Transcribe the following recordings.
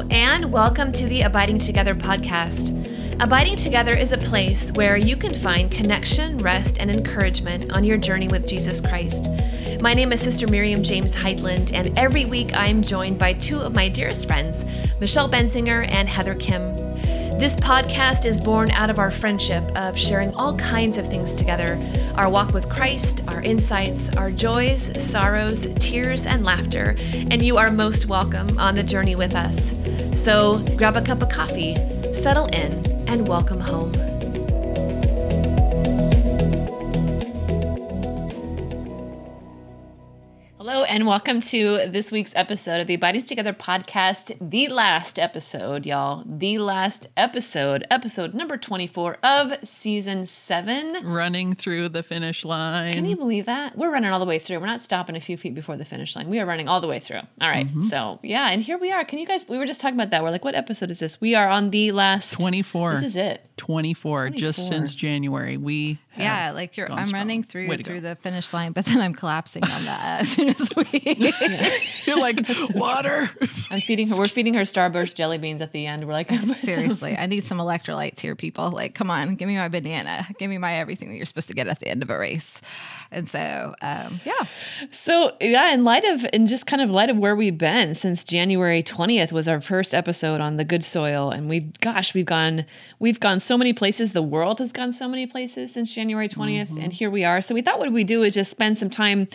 And welcome to the Abiding Together podcast. Abiding Together is a place where you can find connection, rest, and encouragement on your journey with Jesus Christ. My name is Sister Miriam James Heidland, and every week I am joined by two of my dearest friends, Michelle Benzinger and Heather Khym. This podcast is born out of our friendship of sharing all kinds of things together our walk with Christ, our insights, our joys, sorrows, tears, and laughter. And you are most welcome on the journey with us. So grab a cup of coffee, settle in, and welcome home. And welcome to this week's episode of the Abiding Together podcast, the last episode, y'all. The last episode, episode number 24 of season seven. Running through the finish line. Can you believe that? We're running all the way through. We're not stopping a few feet before the finish line. We are running all the way through. All right, Mm-hmm. So, yeah, and here we are. Can you guys, we were just talking about that. We're like, what episode is this? We are on the last 24. This is it. 24, just since January. We Yeah, like you're. I'm strong. running through through go. the finish line, but then I'm collapsing on that as soon as we. You're like water. I'm feeding her. We're feeding her Starburst jelly beans at the end. We're like, Seriously, I need some electrolytes here, people. Like, come on, give me my banana, give me my everything that you're supposed to get at the end of a race. And so, um, yeah, So yeah, in light of in just kind of light of where we've been since January twentieth was our first episode on the good soil, and we've gosh, we've gone we've gone so many places. The world has gone so many places since January 20th and here we are. So we thought what we do is just spend some time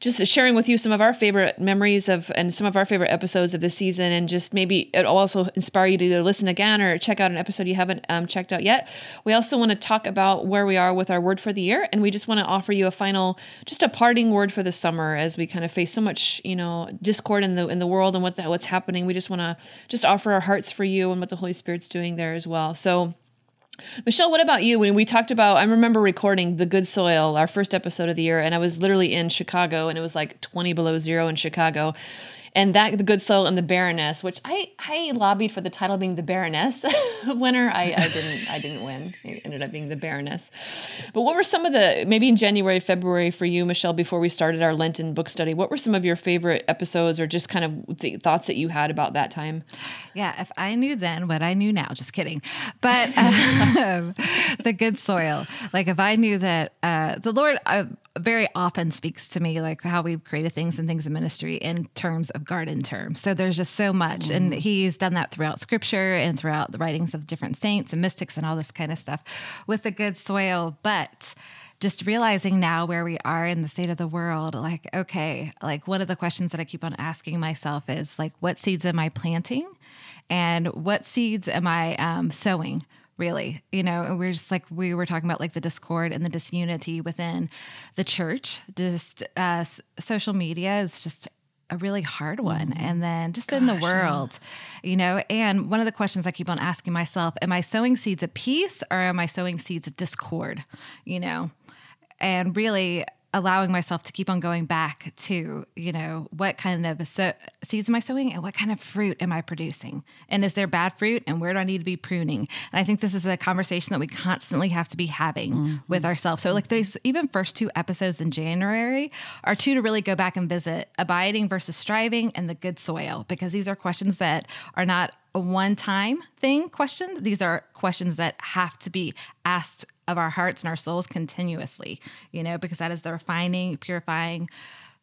just sharing with you some of our favorite memories of and some of our favorite episodes of the season and just maybe it'll also inspire you to either listen again or check out an episode you haven't um, checked out yet. We also want to talk about where we are with our word for the year and we just want to offer you a final just a parting word for the summer as we kind of face so much you know discord in the in the world and what the, what's happening. We just want to just offer our hearts for you and what the holy spirit's doing there as well. So Michelle, what about you? When we talked about, I remember recording The Good Soil, our first episode of the year, and I was literally in Chicago, and it was like 20 below zero in Chicago. And that, The Good Soil and the Baroness, which I, I lobbied for the title being the Baroness winner. I, I didn't I didn't win. It ended up being the Baroness. But what were some of the maybe in January, February for you, Michelle, before we started our Lenten book study? What were some of your favorite episodes or just kind of the thoughts that you had about that time? yeah. If I knew then what I knew now, just kidding. But um, the good soil, like if I knew that uh, the Lord uh, very often speaks to me, like how we've created things and things in ministry in terms of garden terms. So there's just so much, and He's done that throughout Scripture and throughout the writings of different saints and mystics and all this kind of stuff with the good soil, but just realizing now where we are in the state of the world, like, okay, like one of the questions that I keep on asking myself is like, what seeds am I planting? And what seeds am I um, sowing? Really, you know, we're just like we were talking about, like the discord and the disunity within the church. Just uh, social media is just a really hard one. And then just in the world, you know, and one of the questions I keep on asking myself, am I sowing seeds of peace or am I sowing seeds of discord? You know, and really allowing myself to keep on going back to you know what kind of so- seeds am i sowing and what kind of fruit am i producing? And is there bad fruit and where do i need to be pruning? And i think this is a conversation that we constantly have to be having mm-hmm. with ourselves. So like these even first two episodes in january are two to really go back and visit abiding versus striving and the good soil because these are questions that are not a one time thing question. These are questions that have to be asked of our hearts and our souls continuously, you know, because that is the refining, purifying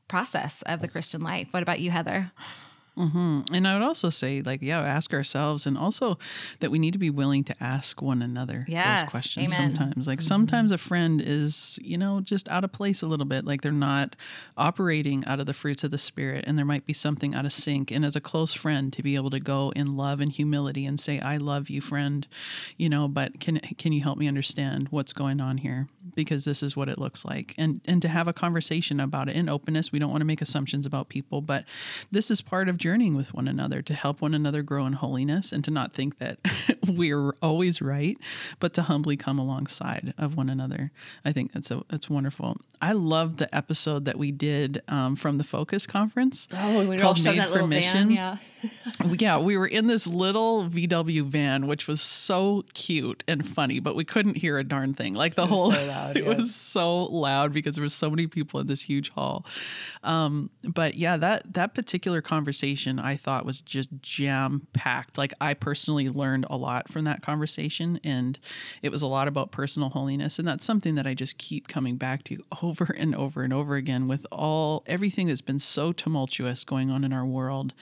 process of the Christian life. What about you, Heather? Mm-hmm. And I would also say, like, yeah, ask ourselves, and also that we need to be willing to ask one another Yes, those questions amen. sometimes. Like, mm-hmm. sometimes a friend is, you know, just out of place a little bit. Like, they're not operating out of the fruits of the Spirit, and there might be something out of sync. And as a close friend, to be able to go in love and humility and say, I love you, friend, you know, but can, can you help me understand what's going on here? Because this is what it looks like. And, and to have a conversation about it in openness. We don't want to make assumptions about people, but this is part of journeying with one another to help one another grow in holiness and to not think that we're always right, but to humbly come alongside of one another. I think that's a that's wonderful. I love the episode that we did um, from the Focus Conference Oh, we were all called shoved Made that for little van, Mission. yeah. yeah, we were in this little VW van, which was so cute and funny, but we couldn't hear a darn thing. Like the whole, so loud, it yes. was so loud because there was so many people in this huge hall. Um, but yeah, that that particular conversation I thought was just jam packed. Like I personally learned a lot from that conversation, and it was a lot about personal holiness, and that's something that I just keep coming back to over and over and over again with all everything that's been so tumultuous going on in our world.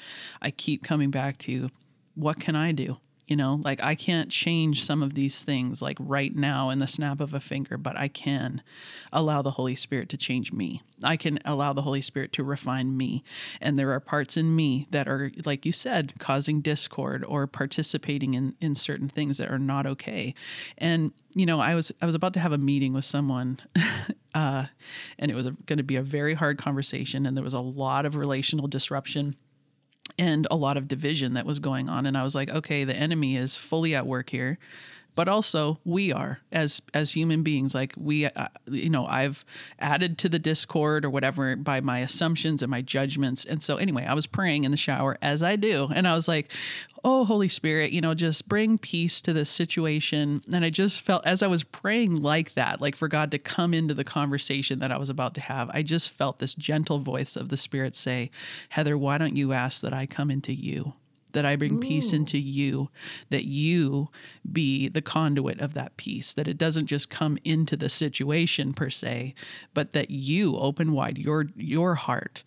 I keep coming back to what can I do? You know, like I can't change some of these things like right now in the snap of a finger, but I can allow the Holy Spirit to change me. I can allow the Holy Spirit to refine me. And there are parts in me that are, like you said, causing discord or participating in, in certain things that are not okay. And, you know, I was I was about to have a meeting with someone uh, and it was going to be a very hard conversation and there was a lot of relational disruption and a lot of division that was going on. And i was like okay the enemy is fully at work here but also we are as as human beings. Like we uh, you know i've added to the discord or whatever by my assumptions and my judgments. And so anyway i was praying in the shower as i do and i was like oh holy spirit you know just bring peace to this situation. And i just felt as i was praying like that like for god to come into the conversation that i was about to have i just felt this gentle voice of the spirit say heather why don't you ask that i come into you that I bring peace into you, that you be the conduit of that peace, that it doesn't just come into the situation per se, but that you open wide your your heart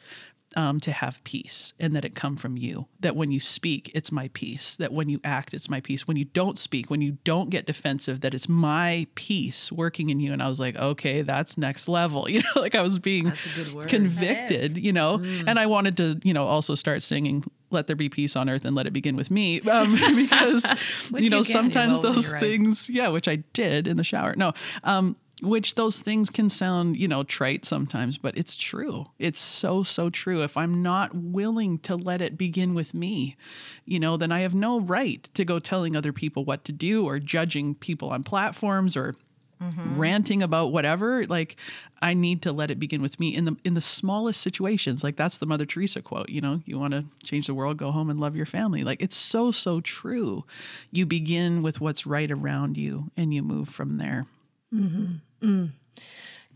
um, to have peace and that it come from you. That when you speak, it's my peace. That when you act, it's my peace. When you don't speak, when you don't get defensive, that it's my peace working in you. And I was like, okay, that's next level. You know, like I was being a good word. convicted, you know, and I wanted to, you know, also start singing let there be peace on earth and let it begin with me. Um, because you know you sometimes well those things yeah which i did in the shower. No um, which those things can sound you know trite sometimes but it's true. It's so so true. If i'm not willing to let it begin with me you know then i have no right to go telling other people what to do or judging people on platforms or Mm-hmm. ranting about whatever like i need to let it begin with me in the in the smallest situations. Like that's the mother teresa quote you know you want to change the world go home and love your family. Like it's so so true. You begin with what's right around you and you move from there mm-hmm. mm.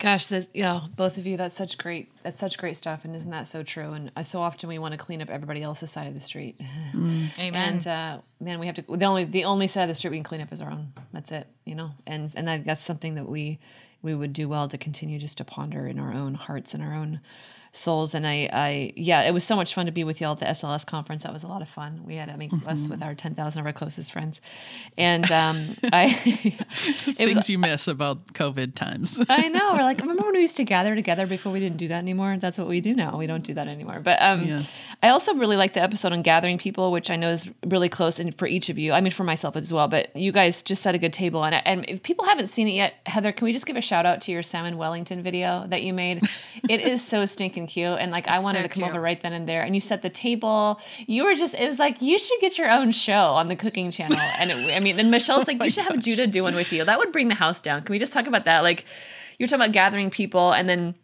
Gosh, this, yeah, both of you, that's such great, that's such great stuff. And isn't that so true? And uh, so often we want to clean up everybody else's side of the street. Amen. And uh, man, we have to, the only, the only side of the street we can clean up is our own. That's it, you know? And, and that, that's something that we, we would do well to continue just to ponder in our own hearts and our own souls. And I, I, yeah, it was so much fun to be with y'all at the SLS conference. That was a lot of fun. We had, I mean, us with our 10,000 of our closest friends. And um, I, things was, you miss about covid times I know. We're like, remember when we used to gather together before we didn't do that anymore? That's what we do now. We don't do that anymore. But um, Yeah. I also really like the episode on gathering people, which I know is really close and for each of you. I mean, for myself as well. But you guys just set a good table on it. And if people haven't seen it yet, Heather, can we just give a shout out to your Salmon Wellington video that you made? it is so stinking cute. And like, I wanted So to come cute. over right then and there. And you set the table. You were just, it was like, you should get your own show on the cooking channel. And it, I mean, then Michelle's like, you should have Judah do one with you. That would bring the house down. Can we just talk about that? Like, you're talking about gathering people and then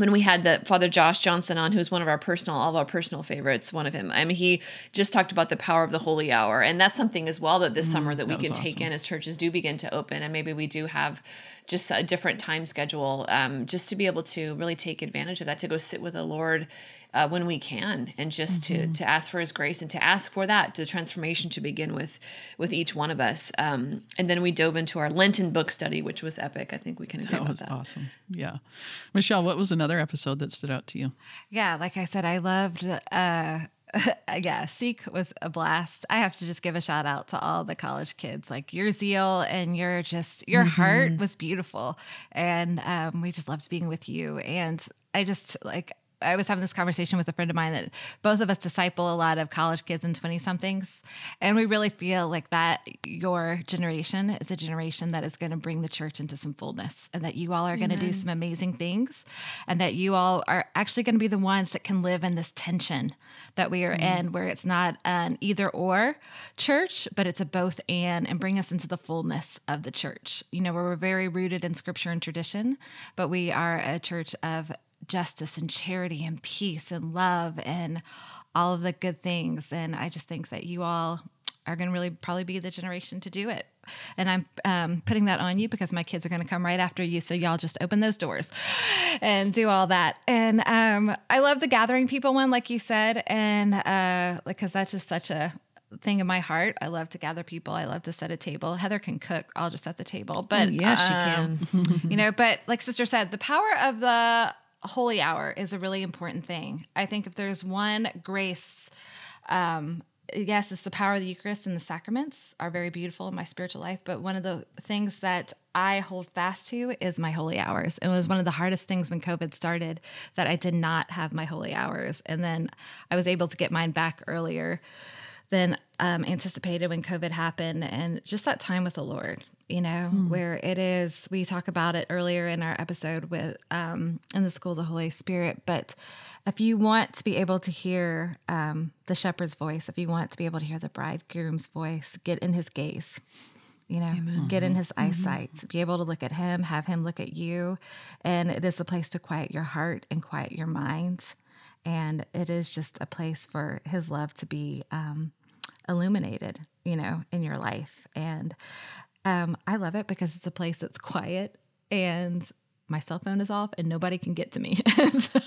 when we had the Father Josh Johnson on, who's one of our personal, all of our personal favorites, one of him. I mean, he just talked about the power of the holy hour, and that's something as well that this summer that we that was can take awesome. in as churches do begin to open, and maybe we do have just a different time schedule, um, just to be able to really take advantage of that, to go sit with the Lord uh, when we can, and just to to ask for His grace and to ask for that the transformation to begin with with each one of us. Um, and then we dove into our Lenten book study, which was epic. I think we can agree that about was that. awesome yeah michelle what was another episode that stood out to you Yeah, like I said, I loved. uh Yeah, Seek was a blast. I have to just give a shout out to all the college kids. Like your zeal and your just your heart was beautiful, and um, we just loved being with you. And I just like I was having this conversation with a friend of mine that both of us disciple a lot of college kids and 20 somethings. And we really feel like that your generation is a generation that is going to bring the church into some fullness and that you all are going to do some amazing things and that you all are actually going to be the ones that can live in this tension that we are in mm-hmm. where it's not an either or church, but it's a both and and bring us into the fullness of the church. You know, where we're very rooted in scripture and tradition, but we are a church of justice and charity and peace and love and all of the good things. And I just think that you all are going to really probably be the generation to do it. And I'm um, putting that on you because my kids are going to come right after you. So y'all just open those doors and do all that. And um, I love the gathering people one, like you said, and uh, because that's just such a thing in my heart. I love to gather people. I love to set a table. Heather can cook. I'll just set the table. But Oh, yeah, she um, can. you know, but like sister said, the power of the holy hour is a really important thing. I think if there's one grace, um, yes, it's the power of the Eucharist and the sacraments are very beautiful in my spiritual life. But one of the things that I hold fast to is my holy hours. It was one of the hardest things when COVID started that I did not have my holy hours. And then I was able to get mine back earlier than um, anticipated when COVID happened. And just that time with the Lord, you know, where it is, we talk about it earlier in our episode with um, in the School of the Holy Spirit. But if you want to be able to hear um, the shepherd's voice, if you want to be able to hear the bridegroom's voice, get in his gaze. You know, get in his eyesight, be able to look at him, have him look at you. And it is the place to quiet your heart and quiet your mind. And it is just a place for his love to be um, illuminated, you know, in your life. And um, I love it because it's a place that's quiet and my cell phone is off and nobody can get to me. so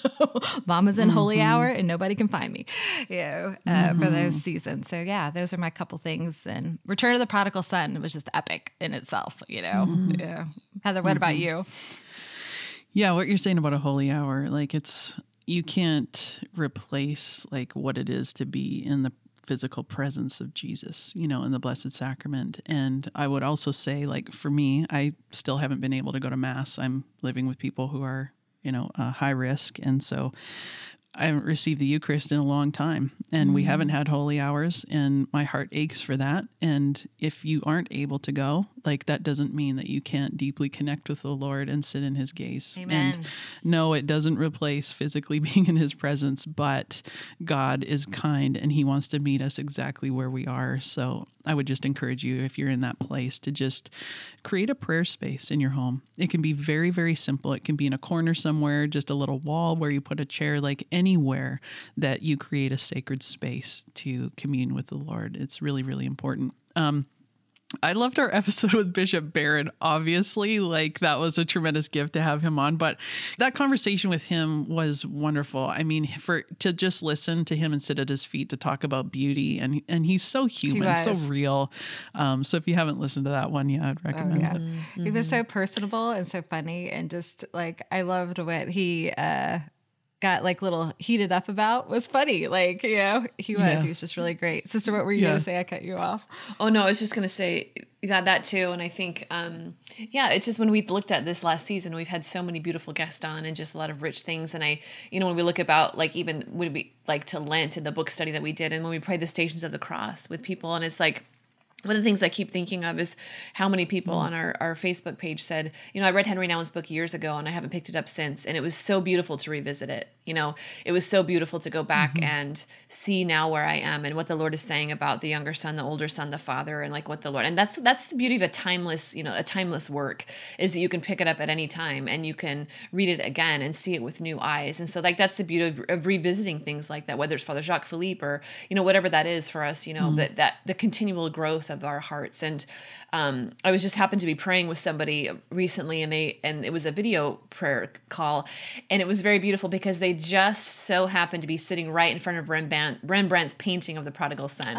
mama's in holy hour and nobody can find me, you know, uh, for those seasons. So yeah, those are my couple things. And Return of the Prodigal Son was just epic in itself, you know. Yeah. Heather, what about you? Yeah, what you're saying about a holy hour, like it's you can't replace like what it is to be in the physical presence of Jesus, you know, in the blessed sacrament. And I would also say like for me, I still haven't been able to go to mass. I'm living with people who are, you know, uh, high risk and so I haven't received the Eucharist in a long time, and we mm. haven't had holy hours, and my heart aches for that. And if you aren't able to go, like that doesn't mean that you can't deeply connect with the Lord and sit in His gaze. Amen. And no, it doesn't replace physically being in His presence, but God is kind and He wants to meet us exactly where we are. So I would just encourage you, if you're in that place, to just create a prayer space in your home. It can be very, very simple. It can be in a corner somewhere, just a little wall where you put a chair, like anywhere that you create a sacred space to commune with the Lord. It's really, really important. Um, I loved our episode with Bishop Barron. Obviously, like that was a tremendous gift to have him on. But that conversation with him was wonderful. I mean, for to just listen to him and sit at his feet to talk about beauty, and and he's so human, so real. Um, so if you haven't listened to that one, yeah, I'd recommend yeah. it. He was so personable and so funny and just like I loved what he uh got like little heated up about was funny. Like, you know, he was. Yeah. He was just really great. Sister, what were you Yeah. gonna say? I cut you off. Oh no, I was just gonna say yeah, that too. And I think um yeah, it's just when we looked at this last season, we've had so many beautiful guests on and just a lot of rich things. And I, you know, when we look about like even when we like to Lent and the book study that we did and when we pray the stations of the cross with people and it's like one of the things I keep thinking of is how many people mm-hmm. on our, our Facebook page said, you know, I read Henry Nouwen's book years ago and I haven't picked it up since. And it was so beautiful to revisit it. You know, it was so beautiful to go back and see now where I am and what the Lord is saying about the younger son, the older son, the father, and like what the Lord and that's that's the beauty of a timeless, you know, a timeless work is that you can pick it up at any time and you can read it again and see it with new eyes. And so like that's the beauty of, of revisiting things like that, whether it's Father Jacques Philippe or, you know, whatever that is for us, you know, that that the continual growth of our hearts. And um, I was just happened to be praying with somebody recently, and they and it was a video prayer call, and it was very beautiful because they just so happened to be sitting right in front of Rembrandt, Rembrandt's painting of the prodigal son.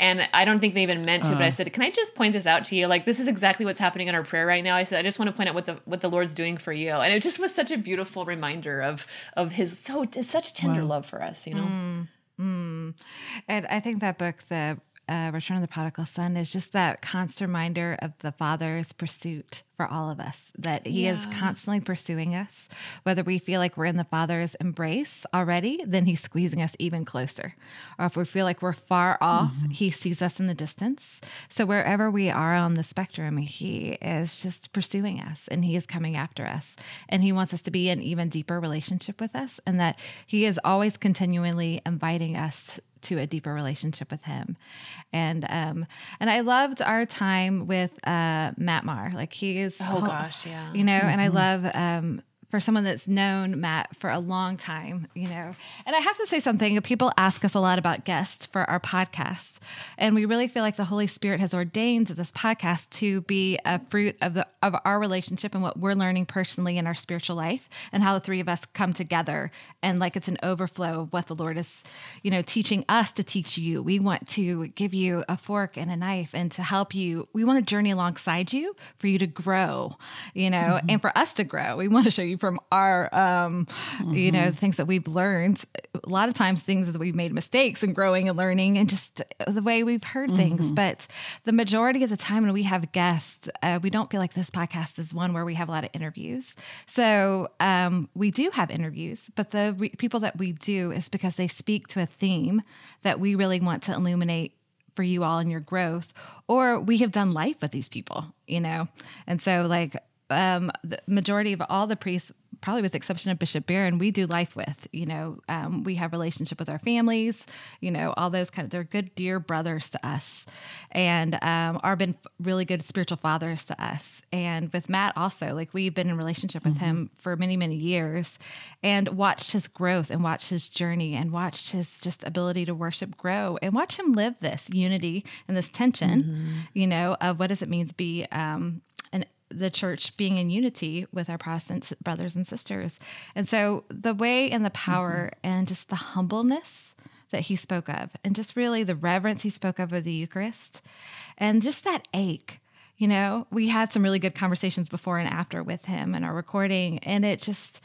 And I don't think they even meant to, but I uh. said, "Can I just point this out to you? Like this is exactly what's happening in our prayer right now." I said, "I just want to point out what the what the Lord's doing for you," and it just was such a beautiful reminder of of His so such tender love for us, you know. Mm, mm. And I think that book, the uh, Return of the Prodigal Son, is just that constant reminder of the Father's pursuit for all of us. That He is constantly pursuing us, whether we feel like we're in the Father's embrace already, then He's squeezing us even closer, or if we feel like we're far off, He sees us in the distance. So wherever we are on the spectrum, He is just pursuing us, and He is coming after us, and He wants us to be in even deeper relationship with us, and that He is always continually inviting us to a deeper relationship with him. And um and i loved our time with uh Matt Maher like he is Oh gosh, yeah. you know and i love um for someone that's known Matt for a long time, you know. And I have to say something. People ask us a lot about guests for our podcast, and we really feel like the Holy Spirit has ordained this podcast to be a fruit of the of our relationship and what we're learning personally in our spiritual life, and how the three of us come together, and like it's an overflow of what the Lord is, you know, teaching us to teach you. We want to give you a fork and a knife, and to help you. We want to journey alongside you for you to grow, you know, mm-hmm. and for us to grow. We want to show you from our, um, mm-hmm. you know, mm-hmm. things that we've learned. A lot of times, things that we've made mistakes and growing and learning, and just the way we've heard mm-hmm. things. But the majority of the time, when we have guests, uh, we don't feel like this podcast is one where we have a lot of interviews. So um, we do have interviews, but the re- people that we do is because they speak to a theme that we really want to illuminate for you all in your growth or we have done life with these people you know and so like um, the majority of all the priests, probably with the exception of Bishop Barron, we do life with. You know, um, we have relationship with our families. You know, all those kind of they're good, dear brothers to us, and um, are been really good spiritual fathers to us. And with Matt also, like we've been in relationship with mm-hmm. him for many many years, and watched his growth and watched his journey and watched his just ability to worship grow and watch him live this unity and this tension. Mm-hmm. You know, of what does it mean to be um, the church being in unity with our Protestant brothers and sisters. And so the way and the power mm-hmm. and just the humbleness that he spoke of, and just really the reverence he spoke of of the Eucharist, and just that ache. You know, we had some really good conversations before and after with him and our recording, and it just,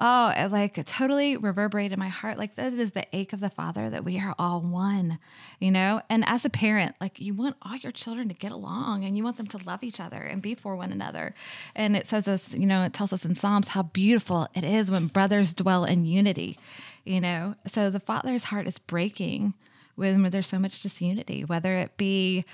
oh, like it like totally reverberated in my heart. Like that is the ache of the Father that we are all one, you know? And as a parent, like you want all your children to get along and you want them to love each other and be for one another. And it says us, you know, it tells us in Psalms how beautiful it is when brothers dwell in unity, you know? So the Father's heart is breaking when there's so much disunity, whether it be,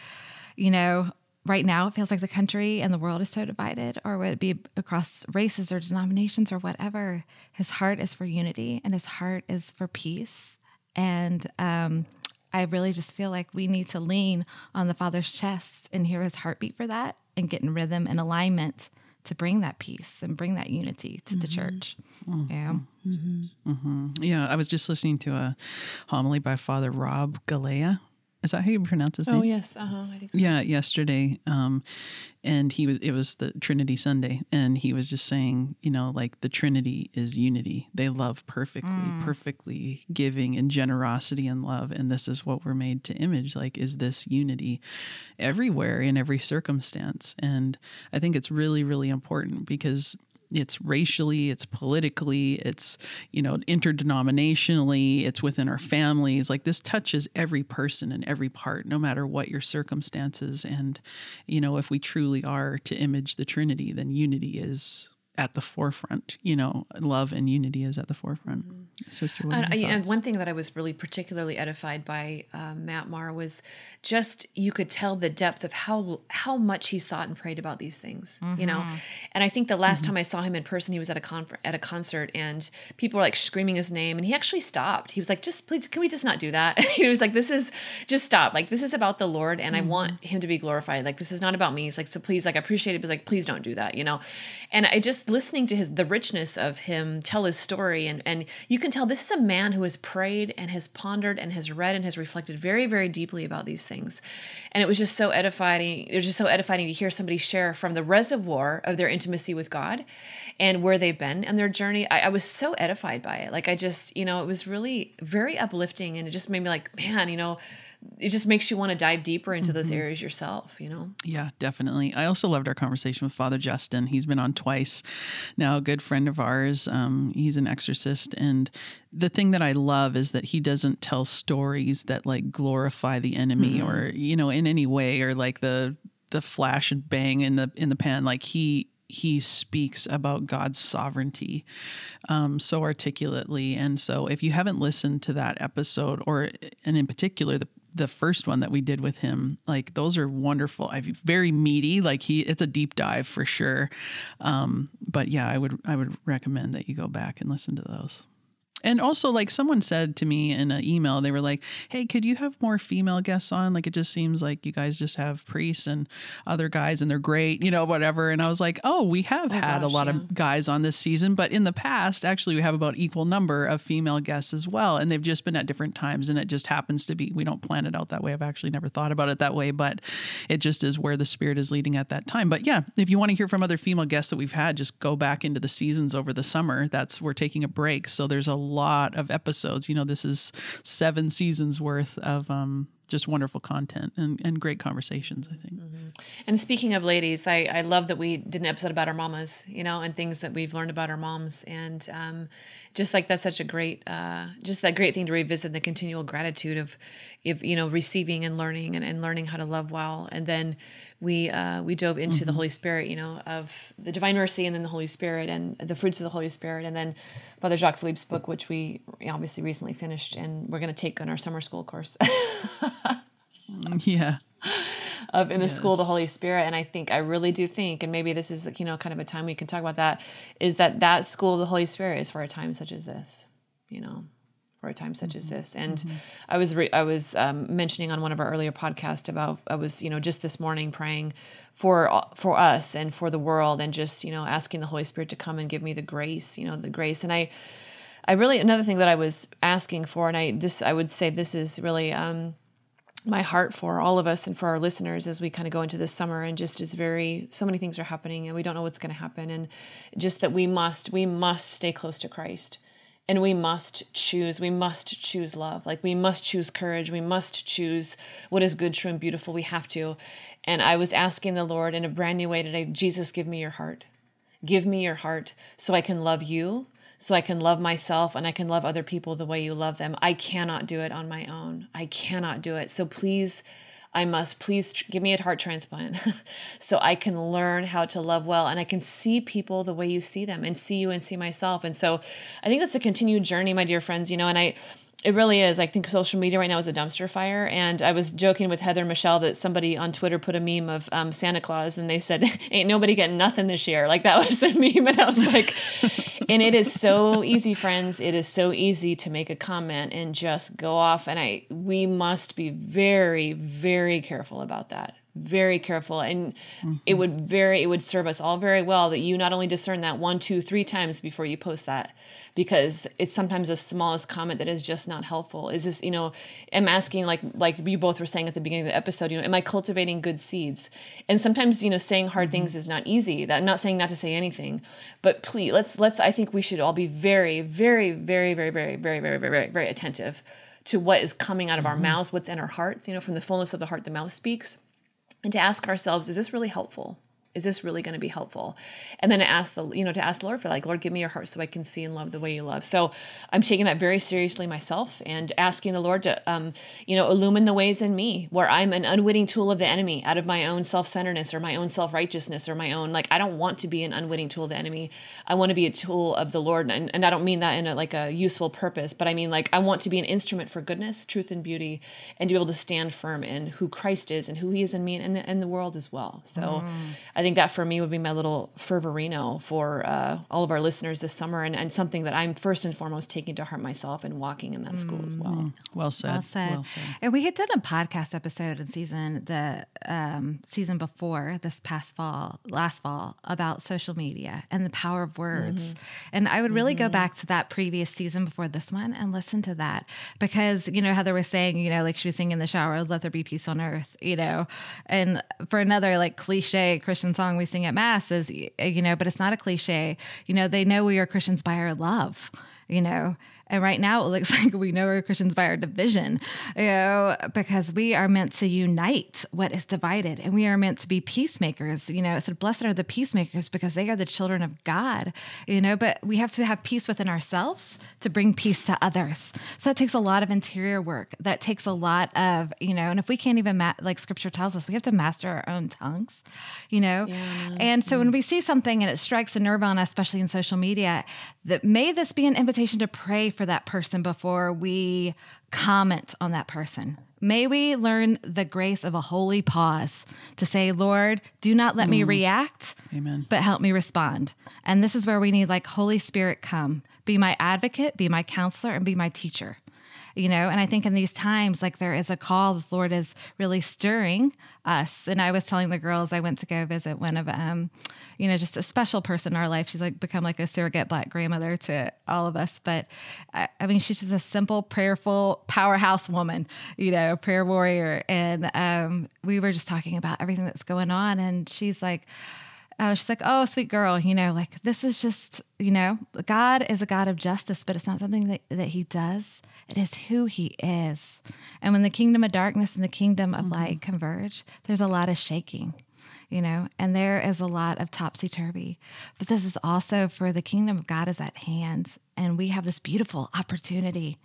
you know, right now it feels like the country and the world is so divided, or would it be across races or denominations or whatever? His heart is for unity and his heart is for peace. And um, I really just feel like we need to lean on the Father's chest and hear his heartbeat for that and get in rhythm and alignment to bring that peace and bring that unity to mm-hmm. the church. Mm-hmm. Yeah. Mm-hmm. mm-hmm. Yeah. I was just listening to a homily by Father Rob Galea is that how you pronounce his oh, name? Oh yes, uh huh. I think so. Yeah, yesterday, um, and he was. It was the Trinity Sunday, and he was just saying, you know, like the Trinity is unity. They love perfectly, mm. perfectly giving and generosity and love, and this is what we're made to image. Like, is this unity everywhere in every circumstance? And I think it's really, really important because it's racially, it's politically, it's, you know, interdenominationally, it's within our families. Like this touches every person and every part, no matter what your circumstances. And, you know, if we truly are to image the Trinity, then unity is at the forefront. You know, love and unity is at the forefront. Mm-hmm. Sister, and, and, one thing that I was really particularly edified by uh, Matt Maher was just you could tell the depth of how how much he thought and prayed about these things. Mm-hmm. You know, mm-hmm. and I think the last mm-hmm. time I saw him in person, he was at a con- at a concert, and people were like screaming his name, and he actually stopped. He was like, "Just please, can we just not do that?" he was like, "This is just stop. Like this is about the Lord, and I want mm-hmm. Him to be glorified. Like this is not about me. He's like, so please, like I appreciate it, but like please don't do that. You know." And I just listening to his the richness of him tell his story. And and you can tell this is a man who has prayed and has pondered and has read and has reflected very very deeply about these things. And it was just so edifying it was just so edifying to hear somebody share from the reservoir of their intimacy with god and where they've been and their journey. I, I was so edified by it. Like i just you know it was really very uplifting and it just made me like man you know it just makes you want to dive deeper into mm-hmm. those areas yourself, you know? Yeah, definitely. I also loved our conversation with Father Justin. He's been on twice now, a good friend of ours. Um, he's an exorcist. And the thing that I love is that he doesn't tell stories that like glorify the enemy mm-hmm. or, you know, in any way or like the, the flash and bang in the in the pan like he he speaks about God's sovereignty um, so articulately. And so, if you haven't listened to that episode, or and in particular the the first one that we did with him, like those are wonderful. I very meaty. Like he, it's a deep dive for sure. Um, but yeah, I would I would recommend that you go back and listen to those. And also, like someone said to me in an email, they were like, "Hey, could you have more female guests on? Like, it just seems like you guys just have priests and other guys, and they're great, you know, whatever." And I was like, "Oh, we have Oh, had gosh, a lot yeah. of guys on this season, but in the past, actually, we have about equal number of female guests as well, and they've just been at different times, and it just happens to be we don't plan it out that way. I've actually never thought about it that way, but it just is where the spirit is leading at that time. But yeah, if you want to hear from other female guests that we've had, just go back into the seasons over the summer. That's we're taking a break, so there's a lot of episodes. You know, this is seven seasons worth of um, just wonderful content and, and great conversations. I think. And speaking of ladies, I, I love that we did an episode about our mamas, you know, and things that we've learned about our moms. And um, just like that's such a great, uh, just that great thing to revisit the continual gratitude of, if, you know, receiving and learning and, and learning how to love well. And then we, uh, we dove into the Holy Spirit, you know, of the divine mercy and then the Holy Spirit and the fruits of the Holy Spirit. And then Father Jacques Philippe's book, which we obviously recently finished and we're going to take on our summer school course. Yeah. Of in the school of the Holy Spirit. And I think I really do think, and maybe this is you know kind of a time we can talk about that, is that that school of the Holy Spirit is for a time such as this, you know, for a time such as this. And I was re- I was um, mentioning on one of our earlier podcasts about I was you know just this morning praying for for us and for the world, and just you know asking the Holy Spirit to come and give me the grace, you know, the grace. And I I really another thing that I was asking for, and I this I would say this is really. Um, my heart for all of us and for our listeners as we kind of go into this summer and just is very so many things are happening and we don't know what's going to happen and just that we must we must stay close to Christ. And we must choose we must choose love. Like we must choose courage. We must choose what is good true and beautiful. We have to. And i was asking the lord in a brand new way today jesus give me your heart. Give me your heart so i can love you so I can love myself and I can love other people the way you love them. I cannot do it on my own. I cannot do it. So please, I must please tr- give me a heart transplant so I can learn how to love well and I can see people the way you see them and see you and see myself. And so I think that's a continued journey, my dear friends, you know, and I, it really is. I think social media right now is a dumpster fire. And I was joking with Heather Michelle that somebody on Twitter put a meme of um, Santa Claus and they said, Ain't nobody getting nothing this year. Like that was the meme. And I was like, and it is so easy, friends. It is so easy to make a comment and just go off. And I, we must be very, very careful about that. Very careful. And it mm-hmm. would very, it would serve us all very well that you not only discern that one, two, three times before you post that, because it's sometimes the smallest comment that is just not helpful. Is this, you know, I'm asking like, like you both were saying at the beginning of the episode, you know, am I cultivating good seeds? And sometimes, you know, saying hard mm-hmm. things is not easy. That I'm not saying not to say anything, but please let's, let's, I think we should all be very, very, very, very, very, very, very, very, very, very attentive to what is coming out of our mm-hmm. mouths, what's in our hearts, you know, from the fullness of the heart, the mouth speaks and to ask ourselves is this really helpful is this really going to be helpful? And then to ask the you know to ask the lord for like lord give me your heart so i can see and love the way you love. So i'm taking that very seriously myself and asking the lord to um, you know illumine the ways in me where i'm an unwitting tool of the enemy out of my own self-centeredness or my own self-righteousness or my own like i don't want to be an unwitting tool of the enemy. I want to be a tool of the lord and, and i don't mean that in a, like a useful purpose but i mean like i want to be an instrument for goodness truth and beauty and to be able to stand firm in who christ is and who he is in me and the, and the world as well. So i think that for me would be my little fervorino for uh, all of our listeners this summer and, and something that i'm first and foremost taking to heart myself and walking in that school as well Well said. Well said. Well said. And we had done a podcast episode in season the um, season before this past fall, last fall, about social media and the power of words. And I would really go back to that previous season before this one and listen to that because you know Heather was saying, you know, like she was singing in the shower, "Let there be peace on earth," you know, and for another like cliche Christian song we sing at mass is, you know, but it's not a cliche. You know, they know we are Christians by our love. You know, and right now it looks like we know we're Christians by our division, you know, because we are meant to unite what is divided and we are meant to be peacemakers. You know, it said, Blessed are the peacemakers because they are the children of God, you know, but we have to have peace within ourselves to bring peace to others. So that takes a lot of interior work. That takes a lot of, you know, and if we can't even, ma- like scripture tells us, we have to master our own tongues, you know? Yeah. And so when mm. we see something and it strikes a nerve on us, especially in social media, that may this be an invitation to pray for for that person before we comment on that person. May we learn the grace of a holy pause to say, Lord, do not let me mm. react, Amen. but help me respond. And this is where we need like Holy Spirit come, be my advocate, be my counselor, and be my teacher you know? And i think in these times like there is a call the lord is really stirring us. And i was telling the girls i went to go visit one of um you know just a special person in our life. She's like become like a surrogate black grandmother to all of us. But i, I mean she's just a simple prayerful powerhouse woman you know prayer warrior. And um we were just talking about everything that's going on. And she's like uh, she's like, oh, sweet girl, you know, like this is just, you know, God is a God of justice, but it's not something that, that he does. It is who he is. And when the kingdom of darkness and the kingdom of light converge, there's a lot of shaking, you know, and there is a lot of topsy turvy. But this is also for the kingdom of God is at hand. And we have this beautiful opportunity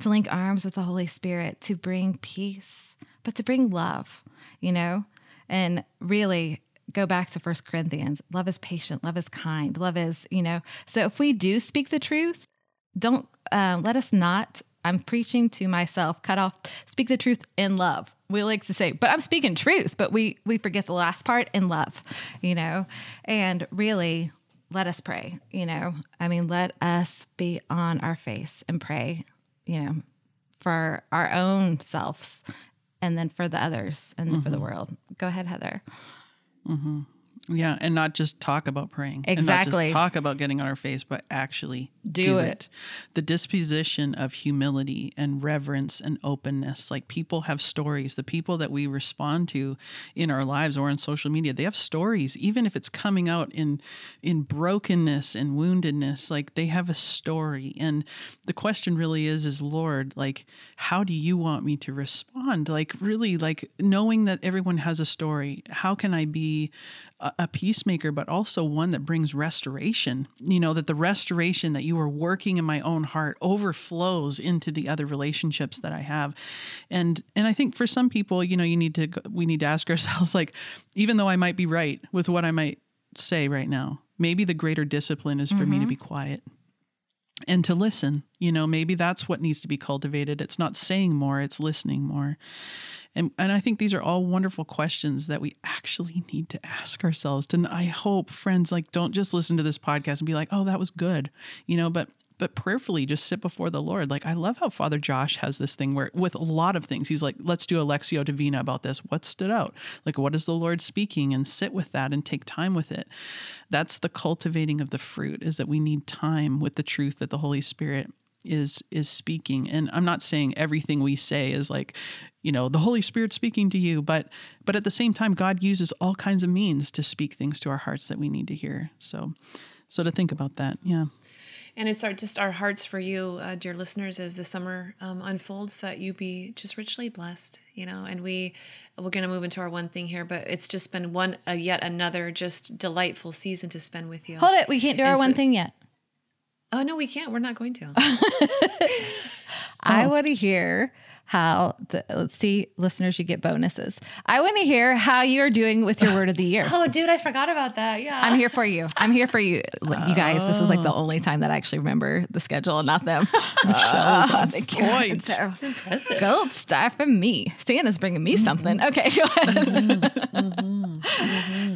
to link arms with the Holy Spirit to bring peace, but to bring love, you know, and really go back to First Corinthians. Love is patient, love is kind, love is, you know. So if we do speak the truth, don't uh, let us not. I'm preaching to myself. Cut off. Speak the truth in love. We like to say, but I'm speaking truth. But we we forget the last part in love, you know. And really, let us pray. You know, I mean, let us be on our face and pray. You know, for our own selves, and then for the others, and then for the world. Go ahead, Heather. Mm-hmm. Yeah, and not just talk about praying. And Exactly. not just talk about getting on our face, but actually Do it. The disposition of humility and reverence and openness. Like people have stories. The people that we respond to in our lives or on social media, they have stories. Even if it's coming out in in brokenness and woundedness, like they have a story. And the question really is, is Lord, like, how do you want me to respond? Like really like knowing that everyone has a story, how can I be a, peacemaker, but also one that brings restoration. You know, that the restoration that you are working in my own heart overflows into the other relationships that I have. And and I think for some people, you know, you need to we need to ask ourselves like even though I might be right with what I might say right now, maybe the greater discipline is for me to mm-hmm. be quiet and to listen. You know, maybe that's what needs to be cultivated. It's not saying more, it's listening more. And and I think these are all wonderful questions that we actually need to ask ourselves. And I hope friends like don't just listen to this podcast and be like, "Oh, that was good." You know, but but prayerfully just sit before the Lord. Like I love how Father Josh has this thing where with a lot of things, he's like, let's do a Lectio Divina about this. What stood out? Like what is the Lord speaking? And sit with that and take time with it. That's the cultivating of the fruit, is that we need time with the truth that the Holy Spirit is is speaking. And I'm not saying everything we say is like, you know, the Holy Spirit speaking to you, but but at the same time, God uses all kinds of means to speak things to our hearts that we need to hear. So so to think about that, yeah. And it's our just our hearts for you, uh, dear listeners, as the summer um, unfolds, that you be just richly blessed, you know. And we we're going to move into our one thing here, but it's just been one uh, yet another just delightful season to spend with you. Hold it. We can't do our one thing yet. Oh no, we can't. We're not going to. I want to hear how the let's see, listeners, you get bonuses. I want to hear how you're doing with your word of the year. oh, dude, I forgot about that. Yeah. I'm here for you. I'm here for you. Look, You guys, this is like the only time that I actually remember the schedule and not them. Uh, you. point. So, impressive. gold star from me. Santa's bringing me something. Okay, go ahead.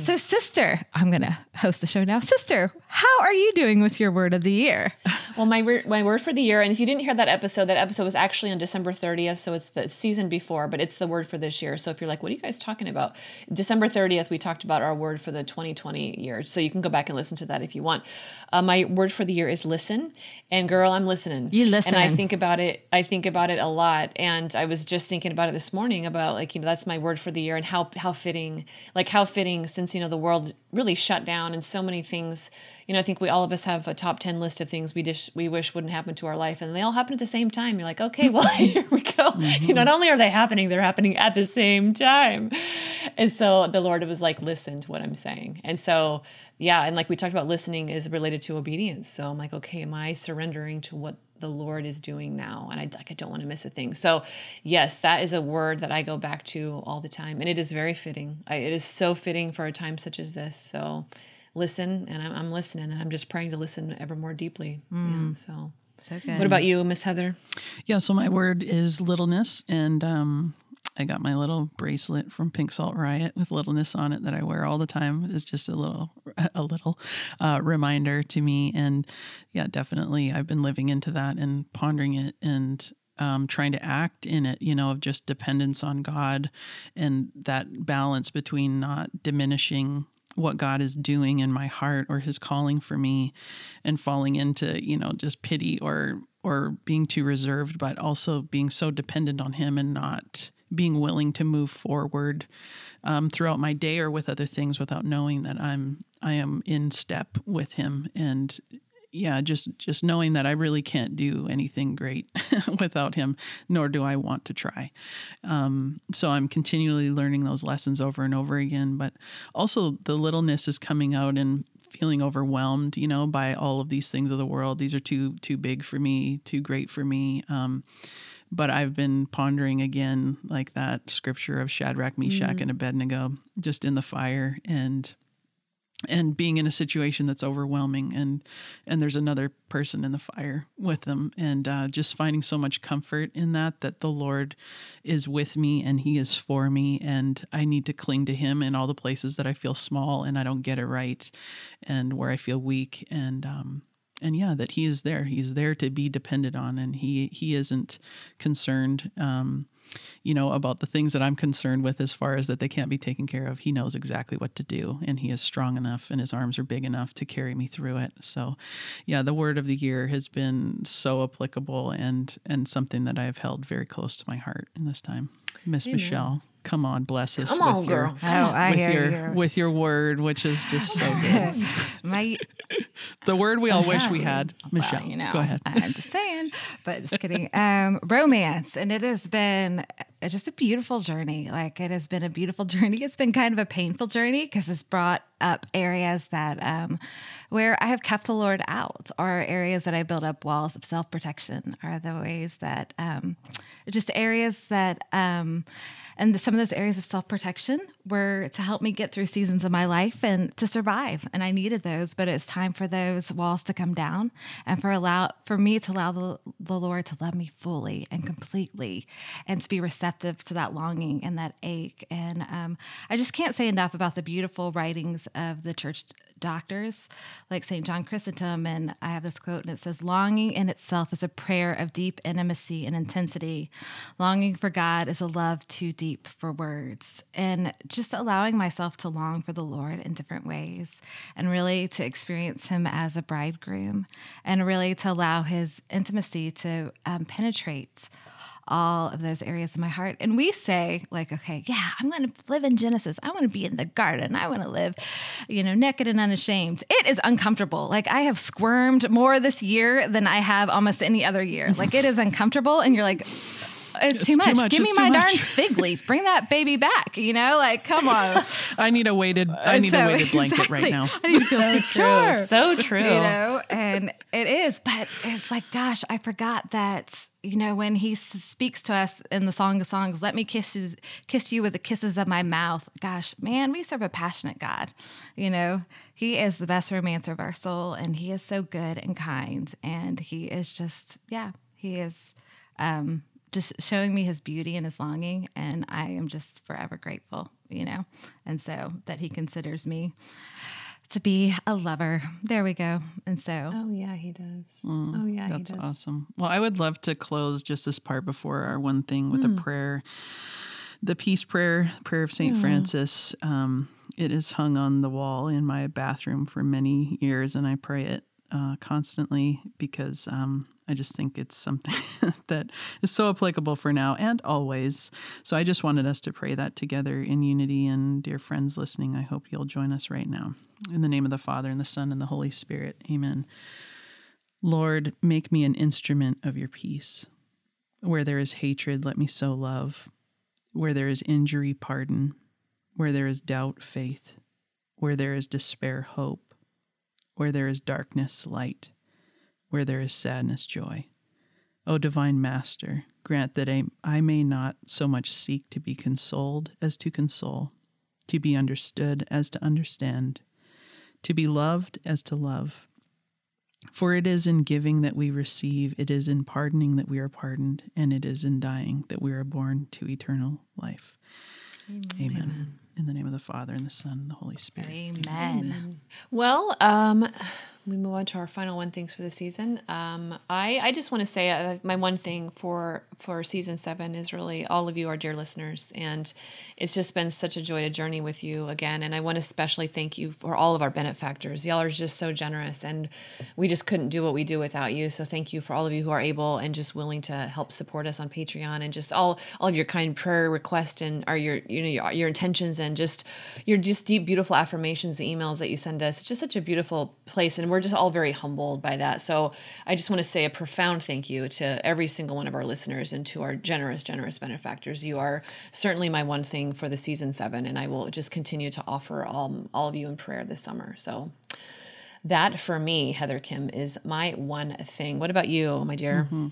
So, sister, I'm going to host the show now. Sister, how are you doing with your word of the year? Well, my my word for the year, and if you didn't hear that episode, that episode was actually on December 30th, so it's the season before, but it's the word for this year. So if you're like, what are you guys talking about? December 30th, we talked about our word for the 2020 year. So you can go back and listen to that if you want. Uh, my word for the year is listen, and girl, I'm listening. You listen. And I think about it. I think about it a lot, and I was just thinking about it this morning about like you know that's my word for the year, and how how fitting, like how fitting since you know the world really shut down and so many things. You know, I think we all of us have a top ten list of things we just we wish wouldn't happen to our life, and they all happen at the same time. You're like, okay, well here we go. You know, mm-hmm. not only are they happening, they're happening at the same time. And so the Lord was like, listen to what I'm saying, and so yeah, and like we talked about, listening is related to obedience. So I'm like, okay, am I surrendering to what the Lord is doing now? And I like I don't want to miss a thing. So yes, that is a word that I go back to all the time, and it is very fitting. I, it is so fitting for a time such as this. So listen, and I'm, I'm listening, and I'm just praying to listen ever more deeply. Yeah. So So good. What about you, Miss Heather? Yeah, so my word is littleness, and um, I got my little bracelet from Pink Salt Riot with littleness on it that I wear all the time. It's just a little, a little uh, reminder to me, and yeah, definitely, I've been living into that and pondering it, and um, trying to act in it, you know, of just dependence on God and that balance between not diminishing what God is doing in my heart or his calling for me and falling into, you know, just pity or or being too reserved, but also being so dependent on him and not being willing to move forward um, throughout my day or with other things without knowing that I'm I am in step with him and yeah, just just knowing that I really can't do anything great without him, nor do I want to try. Um, so I'm continually learning those lessons over and over again. But also the littleness is coming out and feeling overwhelmed, you know, by all of these things of the world. These are too too big for me, too great for me. Um, but I've been pondering again, like that scripture of Shadrach, Meshach, mm. and Abednego, just in the fire and and being in a situation that's overwhelming and and there's another person in the fire with them and uh, just finding so much comfort in that that the lord is with me and he is for me and i need to cling to him in all the places that i feel small and i don't get it right and where i feel weak and um and yeah that he is there he's there to be depended on and he he isn't concerned um you know, about the things that I'm concerned with as far as that they can't be taken care of. He knows exactly what to do and he is strong enough and his arms are big enough to carry me through it. So, yeah, the word of the year has been so applicable and and something that I have held very close to my heart in this time. Miss Michelle, come on, bless us come with on, your girl. Oh, I with hear your you. with your word, which is just so good. My the word we all wish we had. Michelle, Well, you know, go ahead. I'm just saying, but just kidding. Um, romance, and it has been uh, just a beautiful journey. Like it has been a beautiful journey. It's been kind of a painful journey because it's brought up areas that um, where I have kept the Lord out, or areas that I built up walls of self protection, are the ways that um, just areas that. Um, and the, some of those areas of self protection were to help me get through seasons of my life and to survive. And I needed those, but it's time for those walls to come down and for allow for me to allow the, the Lord to love me fully and completely and to be receptive to that longing and that ache. And um, I just can't say enough about the beautiful writings of the church doctors like St. John Chrysostom. And I have this quote and it says, Longing in itself is a prayer of deep intimacy and intensity. Longing for God is a love too deep for words. And just allowing myself to long for the Lord in different ways and really to experience Him as a bridegroom and really to allow His intimacy to um, penetrate all of those areas of my heart. And we say, like, okay, yeah, I'm going to live in Genesis. I want to be in the garden. I want to live, you know, naked and unashamed. It is uncomfortable. Like, I have squirmed more this year than I have almost any other year. Like, it is uncomfortable. And you're like, it's, too, too much. much. Give It's me too my darn fig leaf. Bring that baby back. You know, like, come on. I need a weighted I need so- a weighted blanket exactly. right now. I need to feel secure So true. you know and it is but it's like gosh i forgot that you know when he speaks to us in the song of songs let me kiss kiss you with the kisses of my mouth gosh man we serve a passionate god you know he is the best romancer of our soul and he is so good and kind and he is just yeah he is um just showing me his beauty and his longing and i am just forever grateful you know and so that he considers me to be a lover. There we go. And so, Oh yeah, he does. oh yeah, he That's does. awesome. Well, I would love to close just this part before our one thing with a prayer. The peace prayer, prayer of St. Francis. Um, it is hung on the wall in my bathroom for many years, and I pray it uh, constantly because um, I just think it's something that is so applicable for now and always. So I just wanted us to pray that together in unity. And dear friends listening, I hope you'll join us right now. In the name of the Father, and the Son, and the Holy Spirit. Amen. Lord, make me an instrument of your peace. Where there is hatred, let me sow love. Where there is injury, pardon. Where there is doubt, faith. Where there is despair, hope. Where there is darkness, light. Where there is sadness, joy. O divine Master, grant that I, I may not so much seek to be consoled as to console, to be understood as to understand, to be loved as to love For it is in giving that we receive, it is in pardoning that we are pardoned, and it is in dying that we are born to eternal life. Amen. Amen. In the name of the Father, and the Son, and the Holy Spirit. Amen. Amen. Well, um, we move on to our final one things for the season. Um, I, I just want to say uh, my one thing for for season seven is really all of you, our dear listeners, and it's just been such a joy to journey with you again. And I want to especially thank you for all of our benefactors. Y'all are just so generous, and we just couldn't do what we do without you. So thank you for all of you who are able and just willing to help support us on Patreon, and just all all of your kind prayer requests and are your you know your, your intentions and just your just deep beautiful affirmations, the emails that you send us. It's just such a beautiful place, and we're we're just all very humbled by that. So I just want to say a profound thank you to every single one of our listeners and to our generous, generous benefactors. You are certainly my one thing for the season seven, and I will just continue to offer all, all of you in prayer this summer. So that for me, Heather Khym, is my one thing. What about you, my dear? Mm-hmm.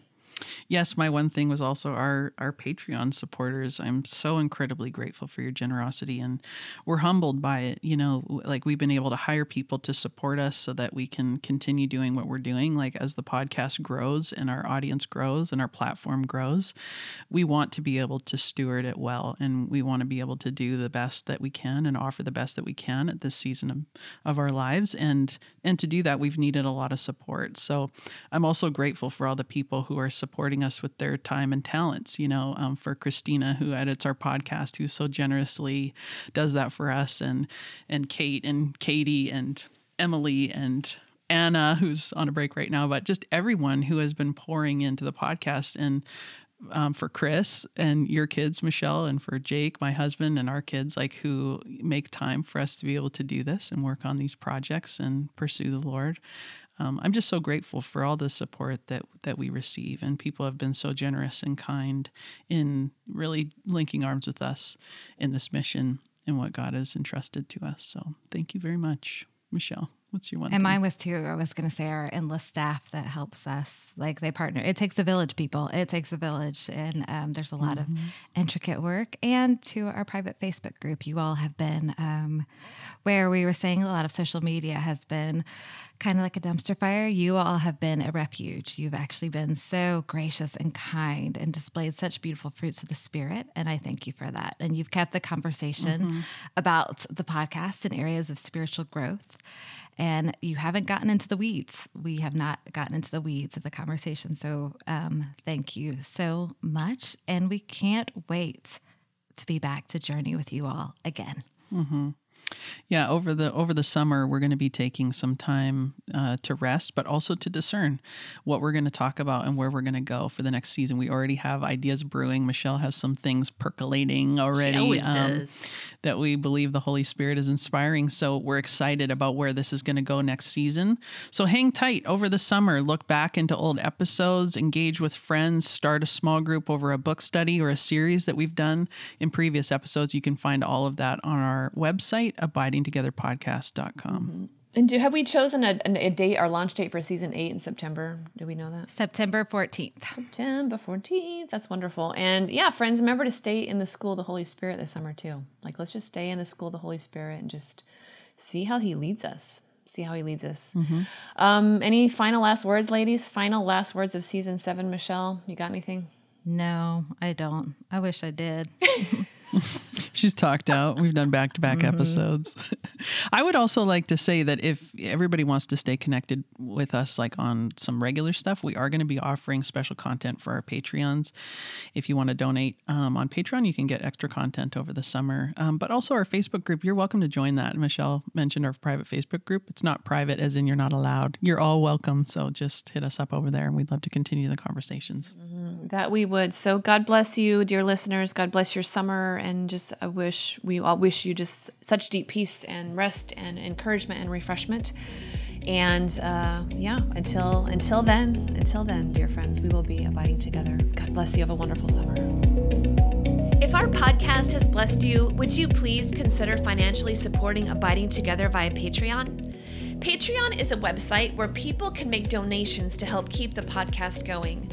Yes, my one thing was also our our Patreon supporters. I'm so incredibly grateful for your generosity and we're humbled by it. You know, like we've been able to hire people to support us so that we can continue doing what we're doing like as the podcast grows and our audience grows and our platform grows. We want to be able to steward it well and we want to be able to do the best that we can and offer the best that we can at this season of, of our lives and and to do that we've needed a lot of support. So I'm also grateful for all the people who are supporting us with their time and talents. You know, um, for Christina, who edits our podcast, who so generously does that for us, and and Kate and Katie and Emily and Anna, who's on a break right now, but just everyone who has been pouring into the podcast and um, for Chris and your kids, Michelle, and for Jake, my husband, and our kids, like who make time for us to be able to do this and work on these projects and pursue the Lord um, I'm just so grateful for all the support that that we receive, and people have been so generous and kind in really linking arms with us in this mission and what God has entrusted to us. So thank you very much, Michelle. What's your one? And thing? mine was too. I was going to say our endless staff that helps us. Like they partner. It takes a village, people. It takes a village, and um, there's a lot mm-hmm. of intricate work. And to our private Facebook group, you all have been um, where we were saying a lot of social media has been kind of like a dumpster fire. You all have been a refuge. You've actually been so gracious and kind and displayed such beautiful fruits of the spirit. And I thank you for that. And you've kept the conversation mm-hmm. about the podcast in areas of spiritual growth and you haven't gotten into the weeds. We have not gotten into the weeds of the conversation. So um, thank you so much. And we can't wait to be back to journey with you all again. Mm-hmm. Yeah, over the over the summer, we're going to be taking some time uh, to rest, but also to discern what we're going to talk about and where we're going to go for the next season. We already have ideas brewing. Michelle has some things percolating already. She always um, does. That we believe the Holy Spirit is inspiring. So we're excited about where this is going to go next season. So hang tight over the summer. Look back into old episodes, engage with friends, start a small group over a book study or a series that we've done in previous episodes. You can find all of that on our website abidingtogetherpodcast.com. Mm-hmm. And do have we chosen a, a, date, our launch date for season eight in September? Do we know that? September 14th. September 14th. That's wonderful. And yeah, friends, remember to stay in the school of the Holy Spirit this summer too. Like, let's just stay in the school of the Holy Spirit and just see how He leads us. See how He leads us. Mm-hmm. Um, any final last words, ladies? Final last words of season seven, Michelle? You got anything? No, I don't. I wish I did. She's talked out. We've done back to back episodes. I would also like to say that if everybody wants to stay connected with us, like on some regular stuff, we are going to be offering special content for our Patreons. If you want to donate um, on Patreon, you can get extra content over the summer. Um, but also our Facebook group, you're welcome to join that. Michelle mentioned our private Facebook group. It's not private, as in you're not allowed. You're all welcome. So just hit us up over there, and we'd love to continue the conversations. Mm-hmm. That we would. So God bless you, dear listeners. God bless your summer, and just I wish we all wish you just such deep peace and rest and encouragement and refreshment. And uh, yeah, until until then, until then, dear friends, we will be abiding together. God bless you. Have a wonderful summer. If our podcast has blessed you, would you please consider financially supporting Abiding Together via Patreon? Patreon is a website where people can make donations to help keep the podcast going.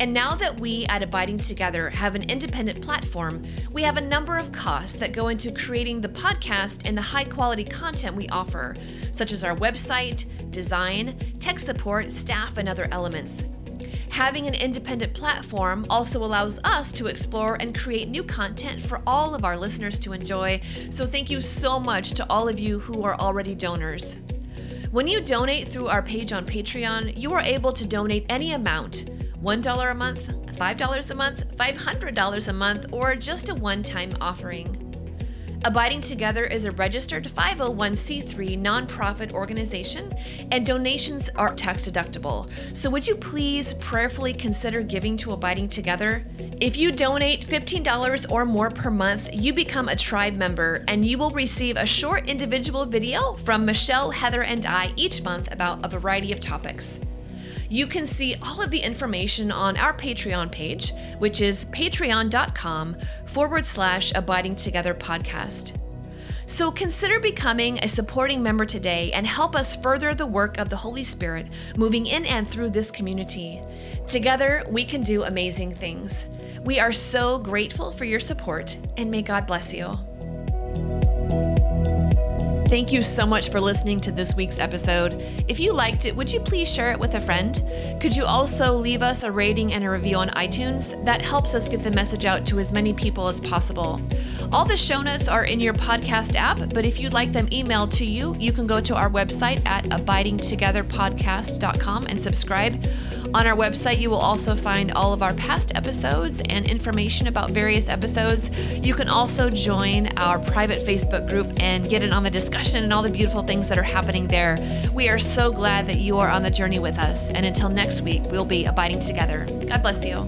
And now that we at Abiding Together have an independent platform, we have a number of costs that go into creating the podcast and the high quality content we offer, such as our website, design, tech support, staff, and other elements. Having an independent platform also allows us to explore and create new content for all of our listeners to enjoy. So, thank you so much to all of you who are already donors. When you donate through our page on Patreon, you are able to donate any amount $1 a month, $5 a month, $500 a month, or just a one time offering. Abiding Together is a registered 501c3 nonprofit organization, and donations are tax deductible. So, would you please prayerfully consider giving to Abiding Together? If you donate $15 or more per month, you become a tribe member and you will receive a short individual video from Michelle, Heather, and I each month about a variety of topics. You can see all of the information on our Patreon page, which is patreon.com forward slash abiding together podcast. So consider becoming a supporting member today and help us further the work of the Holy Spirit moving in and through this community. Together, we can do amazing things. We are so grateful for your support, and may God bless you. Thank you so much for listening to this week's episode. If you liked it, would you please share it with a friend? Could you also leave us a rating and a review on iTunes? That helps us get the message out to as many people as possible. All the show notes are in your podcast app, but if you'd like them emailed to you, you can go to our website at abidingtogetherpodcast.com and subscribe. On our website, you will also find all of our past episodes and information about various episodes. You can also join our private Facebook group and get in on the discussion and all the beautiful things that are happening there. We are so glad that you are on the journey with us. And until next week, we'll be abiding together. God bless you.